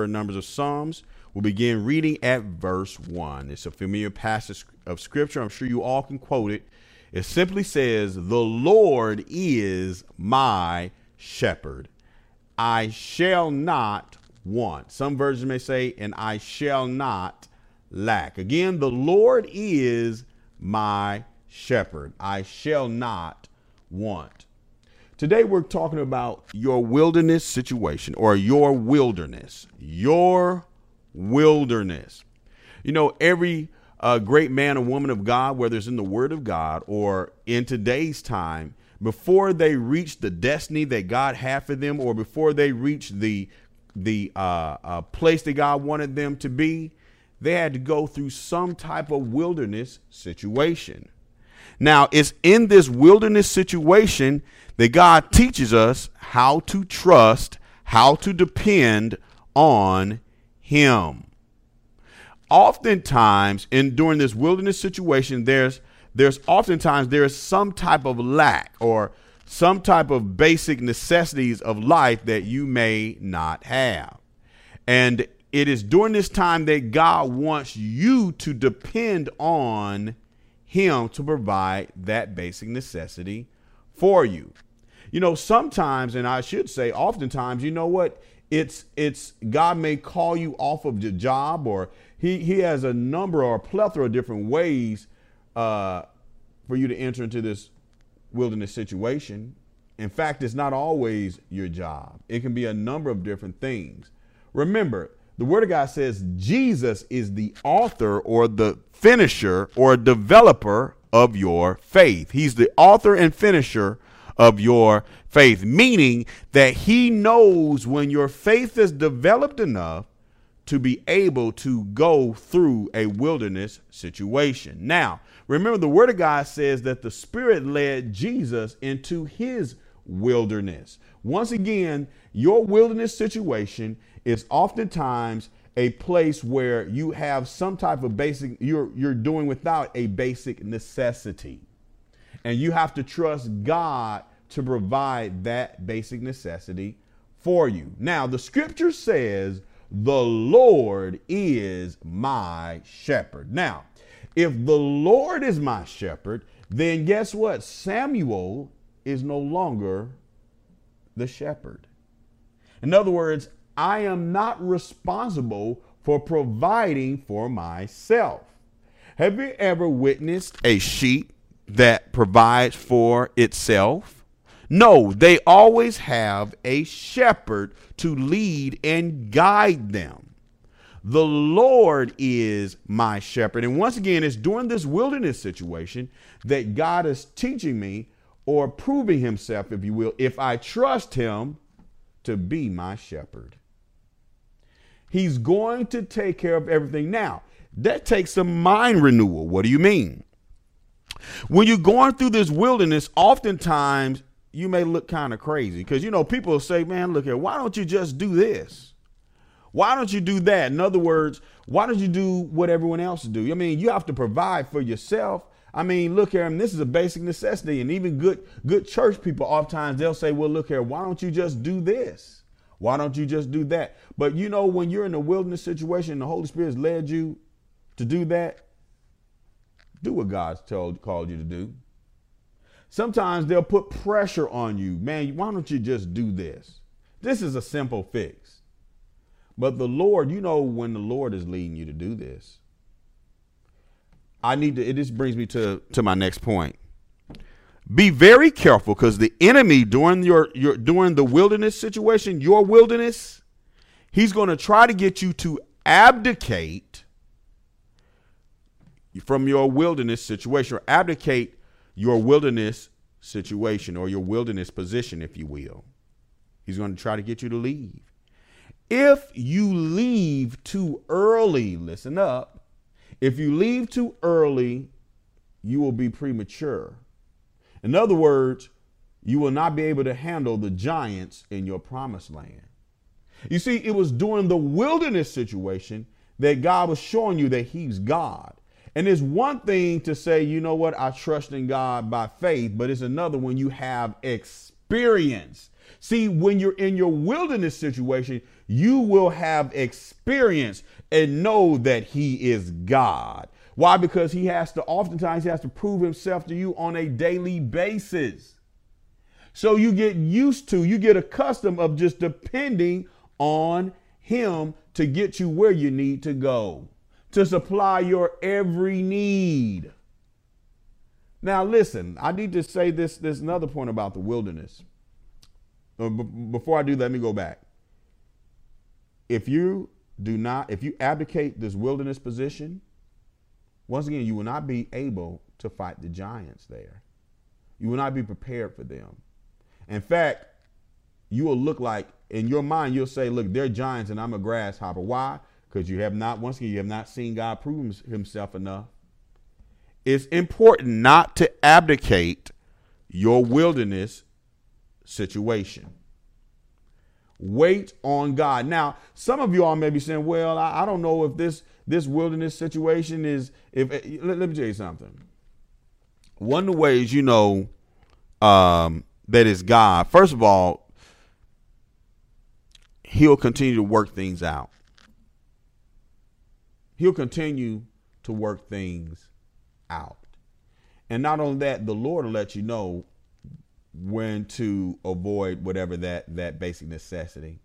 third numbers of Psalms. We'll begin reading at verse 1. It's a familiar passage of scripture. I'm sure you all can quote it. It simply says, The Lord is my shepherd. I shall not want. Some versions may say, and I shall not lack. Again, the Lord is my shepherd. I shall not want. Today we're talking about your wilderness situation or your wilderness. Your wilderness. You know, every uh, great man or woman of God, whether it's in the Word of God or in today's time, before they reach the destiny that God had for them, or before they reach the the uh, uh, place that God wanted them to be, they had to go through some type of wilderness situation. Now, it's in this wilderness situation that God teaches us how to trust, how to depend on him. Oftentimes, in during this wilderness situation, there's there's oftentimes there is some type of lack or some type of basic necessities of life that you may not have. And it is during this time that God wants you to depend on Him to provide that basic necessity for you. You know, sometimes, and I should say, oftentimes, you know what? it's it's God may call you off of the job, or he he has a number or a plethora of different ways uh, for you to enter into this wilderness situation. In fact, it's not always your job. It can be a number of different things. Remember, the Word of God says Jesus is the author or the finisher or developer of your faith. He's the author and finisher of your faith, meaning that he knows when your faith is developed enough to be able to go through a wilderness situation. Now, remember the word of God says that the Spirit led Jesus into his wilderness. Once again, your wilderness situation is oftentimes a place where you have some type of basic you're you're doing without a basic necessity. And you have to trust God to provide that basic necessity for you. Now, the scripture says, The Lord is my shepherd. Now, if the Lord is my shepherd, then guess what? Samuel is no longer the shepherd. In other words, I am not responsible for providing for myself. Have you ever witnessed a sheep that provides for itself? No, they always have a shepherd to lead and guide them. The Lord is my shepherd. And once again, it's during this wilderness situation that God is teaching me or proving himself, if you will, if I trust him to be my shepherd. He's going to take care of everything. Now, that takes some mind renewal. What do you mean? When you're going through this wilderness, oftentimes you may look kind of crazy because you know people say, "Man, look here, why don't you just do this? Why don't you do that?" In other words, why don't you do what everyone else do? I mean, you have to provide for yourself. I mean, look here, I mean, this is a basic necessity, and even good good church people oftentimes they'll say, "Well, look here, why don't you just do this? Why don't you just do that?" But you know, when you're in a wilderness situation, the Holy Spirit has led you to do that. Do what God's told called you to do. Sometimes they'll put pressure on you. Man, why don't you just do this? This is a simple fix. But the Lord, you know when the Lord is leading you to do this. I need to, it just brings me to, to my next point. Be very careful because the enemy during your, your during the wilderness situation, your wilderness, he's going to try to get you to abdicate from your wilderness situation or abdicate your wilderness situation or your wilderness position, if you will. He's going to try to get you to leave. If you leave too early, listen up. If you leave too early, you will be premature. In other words, you will not be able to handle the giants in your promised land. You see, it was during the wilderness situation that God was showing you that He's God. And it's one thing to say, you know what, I trust in God by faith, but it's another when you have experience. See, when you're in your wilderness situation, you will have experience and know that he is God. Why? Because he has to, oftentimes, he has to prove himself to you on a daily basis. So you get used to, you get accustomed of just depending on him to get you where you need to go, to supply your every need. Now, listen, I need to say this, this another point about the wilderness. Uh, before I do, let me go back if you do not, if you abdicate this wilderness position, once again, you will not be able to fight the giants there. You will not be prepared for them. In fact, you will look like, in your mind, you'll say, look, they're giants and I'm a grasshopper. Why? Because you have not, once again, you have not seen God prove himself enough. It's important not to abdicate your wilderness situation. Wait on God. Now, some of you all may be saying, "Well, I, I don't know if this this wilderness situation is." If eh, let, let me tell you something. One of the ways you know um, that is God. First of all, He'll continue to work things out. He'll continue to work things out. And not only that, the Lord will let you know when to avoid whatever that that basic necessity.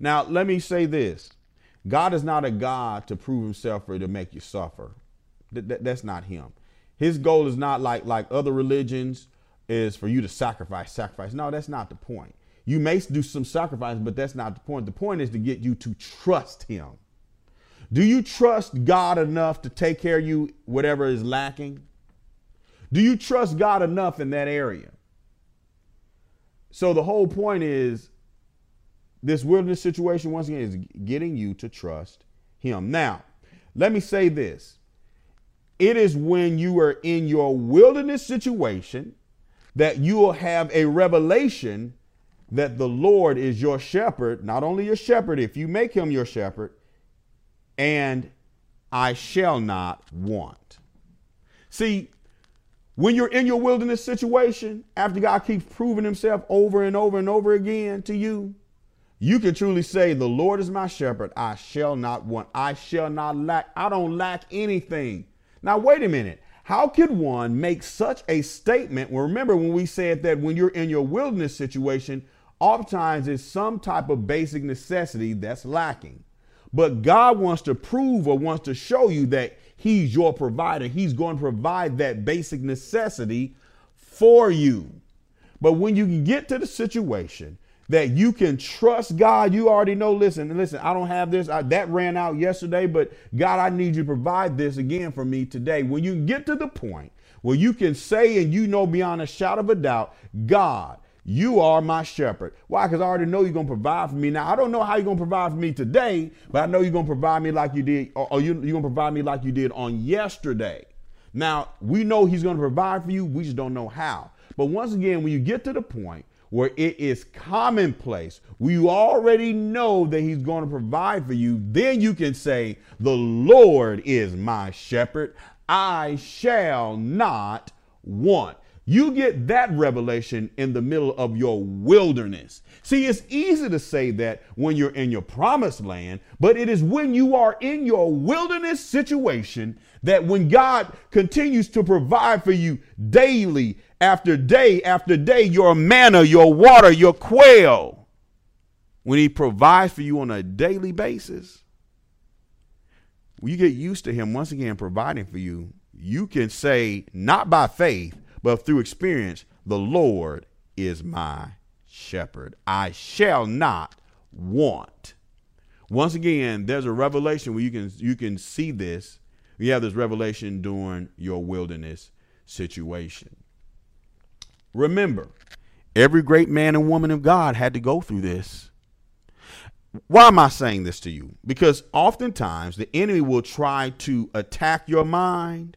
Now, let me say this. God is not a God to prove himself or to make you suffer. that's not him. His goal is not like like other religions is for you to sacrifice, sacrifice. No, that's not the point. You may do some sacrifice, but that's not the point. The point is to get you to trust him. Do you trust God enough to take care of you whatever is lacking? Do you trust God enough in that area? So the whole point is this wilderness situation, once again, is getting you to trust him. Now, let me say this. It is when you are in your wilderness situation that you will have a revelation that the Lord is your shepherd, not only your shepherd, if you make him your shepherd, and I shall not want. See, when you're in your wilderness situation, after God keeps proving himself over and over and over again to you, you can truly say, The Lord is my shepherd. I shall not want. I shall not lack. I don't lack anything. Now, wait a minute. How could one make such a statement? Well, remember when we said that when you're in your wilderness situation, oftentimes it's some type of basic necessity that's lacking. But God wants to prove or wants to show you that He's your provider. He's going to provide that basic necessity for you. But when you can get to the situation that you can trust God, you already know, listen, listen, I don't have this. I, that ran out yesterday, but God, I need you to provide this again for me today. When you get to the point where you can say and you know beyond a shadow of a doubt, God, you are my shepherd. Why? Because I already know you're going to provide for me. Now, I don't know how you're going to provide for me today, but I know you're going to provide me like you did, or, you, are going to provide me like you did on yesterday. Now, we know he's going to provide for you. We just don't know how. But once again, when you get to the point where it is commonplace, we already know that he's going to provide for you, then you can say, The Lord is my shepherd. I shall not want. You get that revelation in the middle of your wilderness. See, it's easy to say that when you're in your promised land, but it is when you are in your wilderness situation that when God continues to provide for you daily after day after day, your manna, your water, your quail, when He provides for you on a daily basis, when you get used to Him once again providing for you, you can say, not by faith, but through experience, the Lord is my shepherd. I shall not want. Once again, there's a revelation where you can you can see this. You have this revelation during your wilderness situation. Remember, every great man and woman of God had to go through this. Why am I saying this to you? Because oftentimes the enemy will try to attack your mind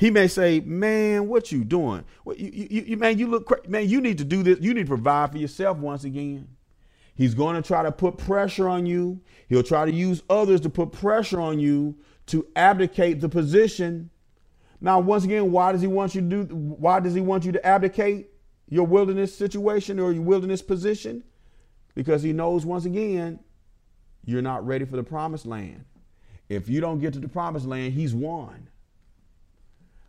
he may say, "Man, what you doing? What, you, you, you, man, you look cra- man. You need to do this. You need to provide for yourself once again." He's going to try to put pressure on you. He'll try to use others to put pressure on you to abdicate the position. Now, once again, why does he want you to do? Why does he want you to abdicate your wilderness situation or your wilderness position? Because he knows once again you're not ready for the promised land. If you don't get to the promised land, he's won.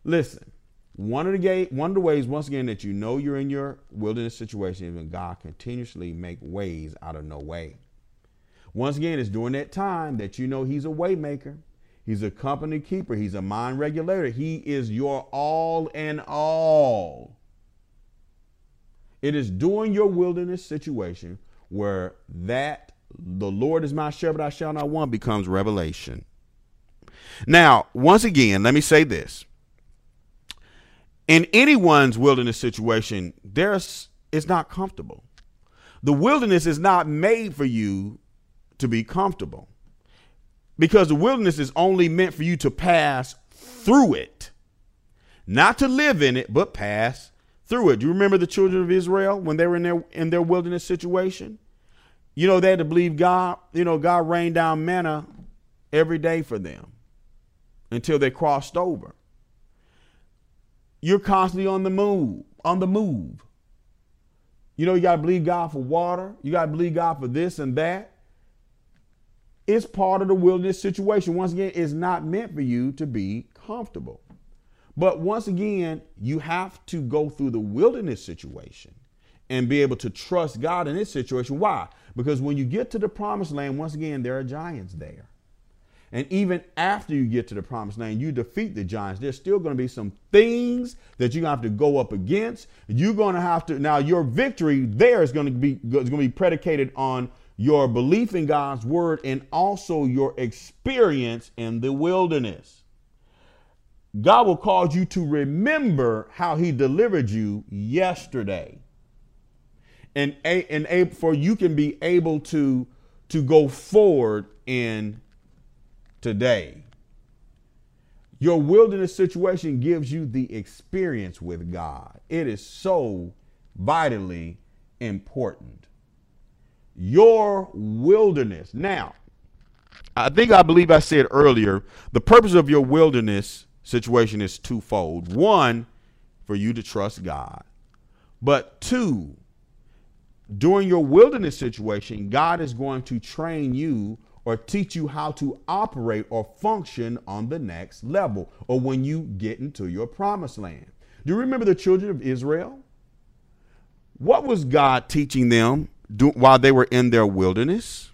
Listen, one of the gate, one of the ways, once again, that you know you're in your wilderness situation is when God continuously make ways out of no way. Once again, it's during that time that you know He's a waymaker. He's a company keeper. He's a mind regulator. He is your all in all. It is during your wilderness situation where that the Lord is my shepherd, I shall not want becomes revelation. Now, once again, let me say this. In anyone's wilderness situation, there's it's not comfortable. The wilderness is not made for you to be comfortable. Because the wilderness is only meant for you to pass through it. Not to live in it, but pass through it. Do you remember the children of Israel when they were in their in their wilderness situation? You know, they had to believe God, you know, God rained down manna every day for them until they crossed over. You're constantly on the move, on the move. You know, you got to believe God for water. You got to believe God for this and that. It's part of the wilderness situation. Once again, it's not meant for you to be comfortable. But once again, you have to go through the wilderness situation and be able to trust God in this situation. Why? Because when you get to the promised land, once again, there are giants there. And even after you get to the promised land, you defeat the giants. There's still going to be some things that you're going to have to go up against. You're going to have to, now your victory there is going to be, is going to be predicated on your belief in God's word and also your experience in the wilderness. God will cause you to remember how he delivered you yesterday. And, and for you can be able to, to go forward in today. Your wilderness situation gives you the experience with God. It is so vitally important. Your wilderness. Now, I think I believe I said earlier the purpose of your wilderness situation is twofold. One, for you to trust God. But two, during your wilderness situation, God is going to train you or teach you how to operate or function on the next level or when you get into your promised land. Do you remember the children of Israel? What was God teaching them do, while they were in their wilderness?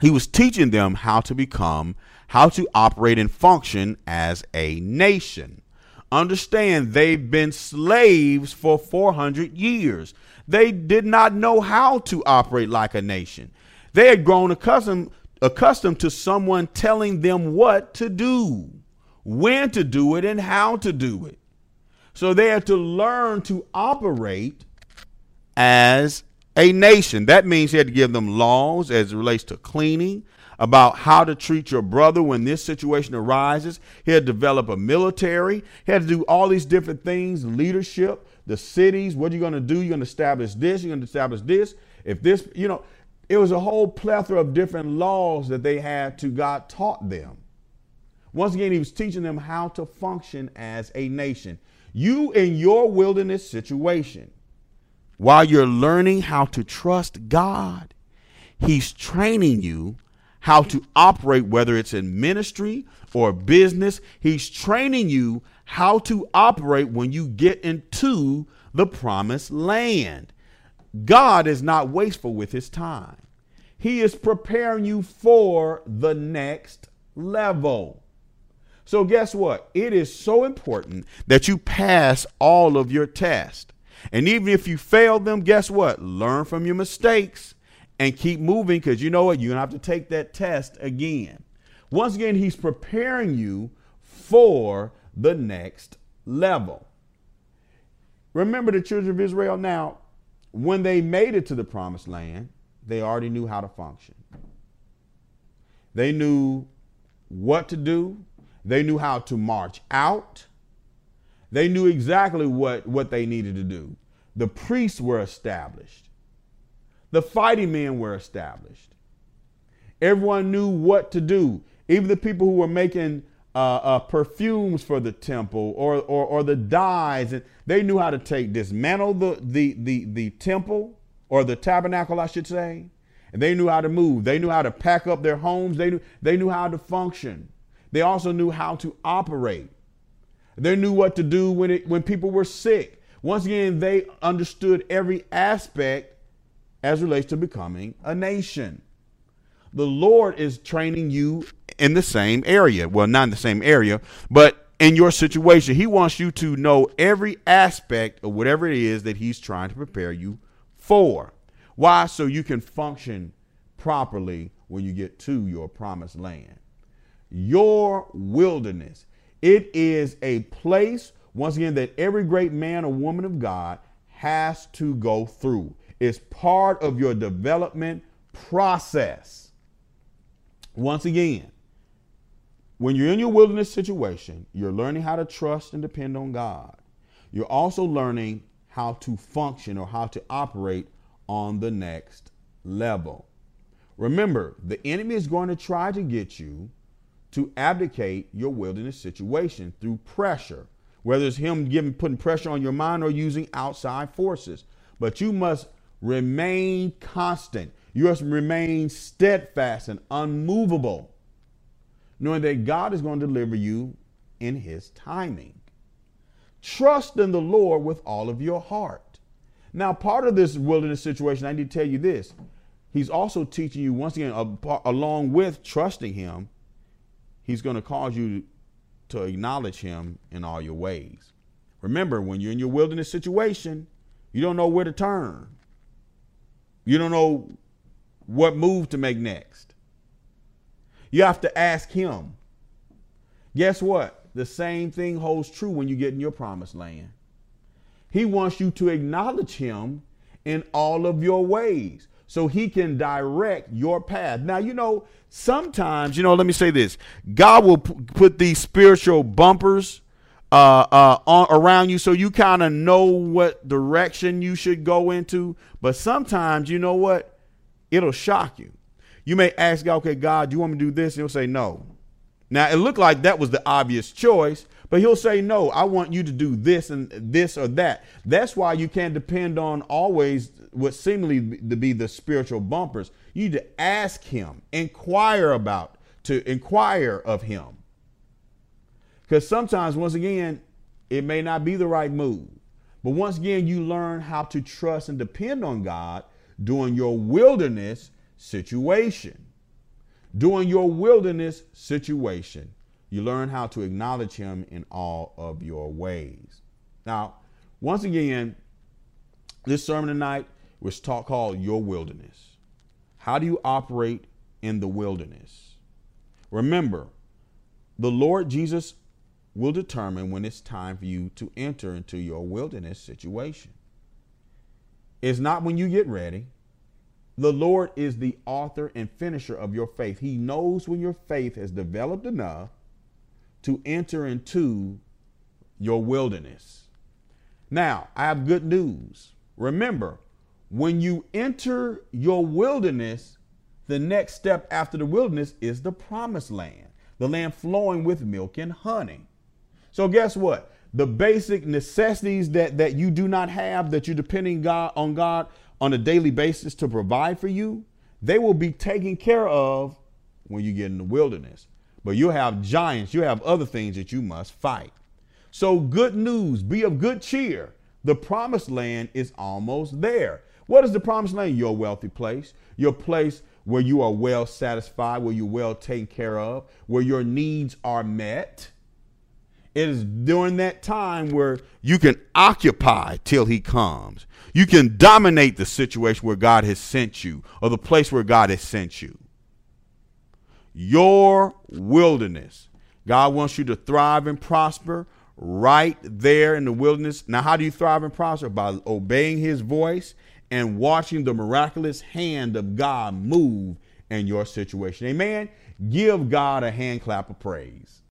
He was teaching them how to become, how to operate and function as a nation. Understand, they've been slaves for 400 years. They did not know how to operate like a nation. They had grown accustomed, accustomed to someone telling them what to do, when to do it, and how to do it. So they had to learn to operate as a nation. That means he had to give them laws as it relates to cleaning, about how to treat your brother when this situation arises. He had to develop a military. He had to do all these different things, leadership, the cities. What are you going to do? You're going to establish this. You're going to establish this. If this, you know, it was a whole plethora of different laws that they had to God taught them. Once again, he was teaching them how to function as a nation. You in your wilderness situation, while you're learning how to trust God, he's training you how to operate, whether it's in ministry or business. He's training you how to operate when you get into the promised land. God is not wasteful with his time. He is preparing you for the next level. So, guess what? It is so important that you pass all of your tests. And even if you fail them, guess what? Learn from your mistakes and keep moving because you know what? You're going to have to take that test again. Once again, he's preparing you for the next level. Remember the children of Israel now, when they made it to the promised land, they already knew how to function. They knew what to do, they knew how to march out. They knew exactly what, what they needed to do. The priests were established. The fighting men were established. Everyone knew what to do. Even the people who were making uh, uh, perfumes for the temple or, or, or the dyes, they knew how to take dismantle the, the, the, the temple or the tabernacle, I should say, and they knew how to move. They knew how to pack up their homes. They knew they knew how to function. They also knew how to operate. They knew what to do when it when people were sick. Once again, they understood every aspect as relates to becoming a nation. The Lord is training you in the same area. Well, not in the same area, but in your situation. He wants you to know every aspect of whatever it is that He's trying to prepare you for. Why? So you can function properly when you get to your promised land. Your wilderness. It is a place, once again, that every great man or woman of God has to go through. It's part of your development process. Once again, when you're in your wilderness situation, you're learning how to trust and depend on God. You're also learning how to function or how to operate on the next level. Remember, the enemy is going to try to get you to abdicate your wilderness situation through pressure, whether it's him giving putting pressure on your mind or using outside forces. But you must remain constant. You must remain steadfast and unmovable knowing that God is going to deliver you in his timing. Trust in the Lord with all of your heart. Now, part of this wilderness situation, I need to tell you this. He's also teaching you, once again, along with trusting him, he's going to cause you to acknowledge him in all your ways. Remember, when you're in your wilderness situation, you don't know where to turn. You don't know what move to make next. You have to ask him. Guess what? The same thing holds true when you get in your promised land. He wants you to acknowledge him in all of your ways so he can direct your path. Now, you know, sometimes, you know, let me say this God will p- put these spiritual bumpers uh, uh, on, around you so you kind of know what direction you should go into. But sometimes, you know what? It'll shock you. You may ask God, okay, God, do you want me to do this? And he'll say no. Now, it looked like that was the obvious choice, but he'll say, no, I want you to do this and this or that. That's why you can't depend on always what seemingly to be the spiritual bumpers. You need to ask him, inquire about, to inquire of him. Because sometimes, once again, it may not be the right move. But once again, you learn how to trust and depend on God during your wilderness situation. During your wilderness situation, you learn how to acknowledge him in all of your ways. Now, once again, this sermon tonight was talk called Your Wilderness. How do you operate in the wilderness? Remember, the Lord Jesus will determine when it's time for you to enter into your wilderness situation. It's not when you get ready. The Lord is the author and finisher of your faith. He knows when your faith has developed enough to enter into your wilderness. Now, I have good news. Remember, when you enter your wilderness, the next step after the wilderness is the promised land, the land flowing with milk and honey. So, guess what? The basic necessities that, that you do not have, that you're depending God on God on a daily basis to provide for you, they will be taken care of when you get in the wilderness. But you'll have giants, you have other things that you must fight. So, good news, be of good cheer. The promised land is almost there. What is the promised land? Your wealthy place, your place where you are well satisfied, where you're well taken care of, where your needs are met. It is during that time where you can occupy till he comes. You can dominate the situation where God has sent you or the place where God has sent you. Your wilderness. God wants you to thrive and prosper right there in the wilderness. Now, how do you thrive and prosper? By obeying his voice and watching the miraculous hand of God move in your situation. Amen. Give God a hand clap of praise.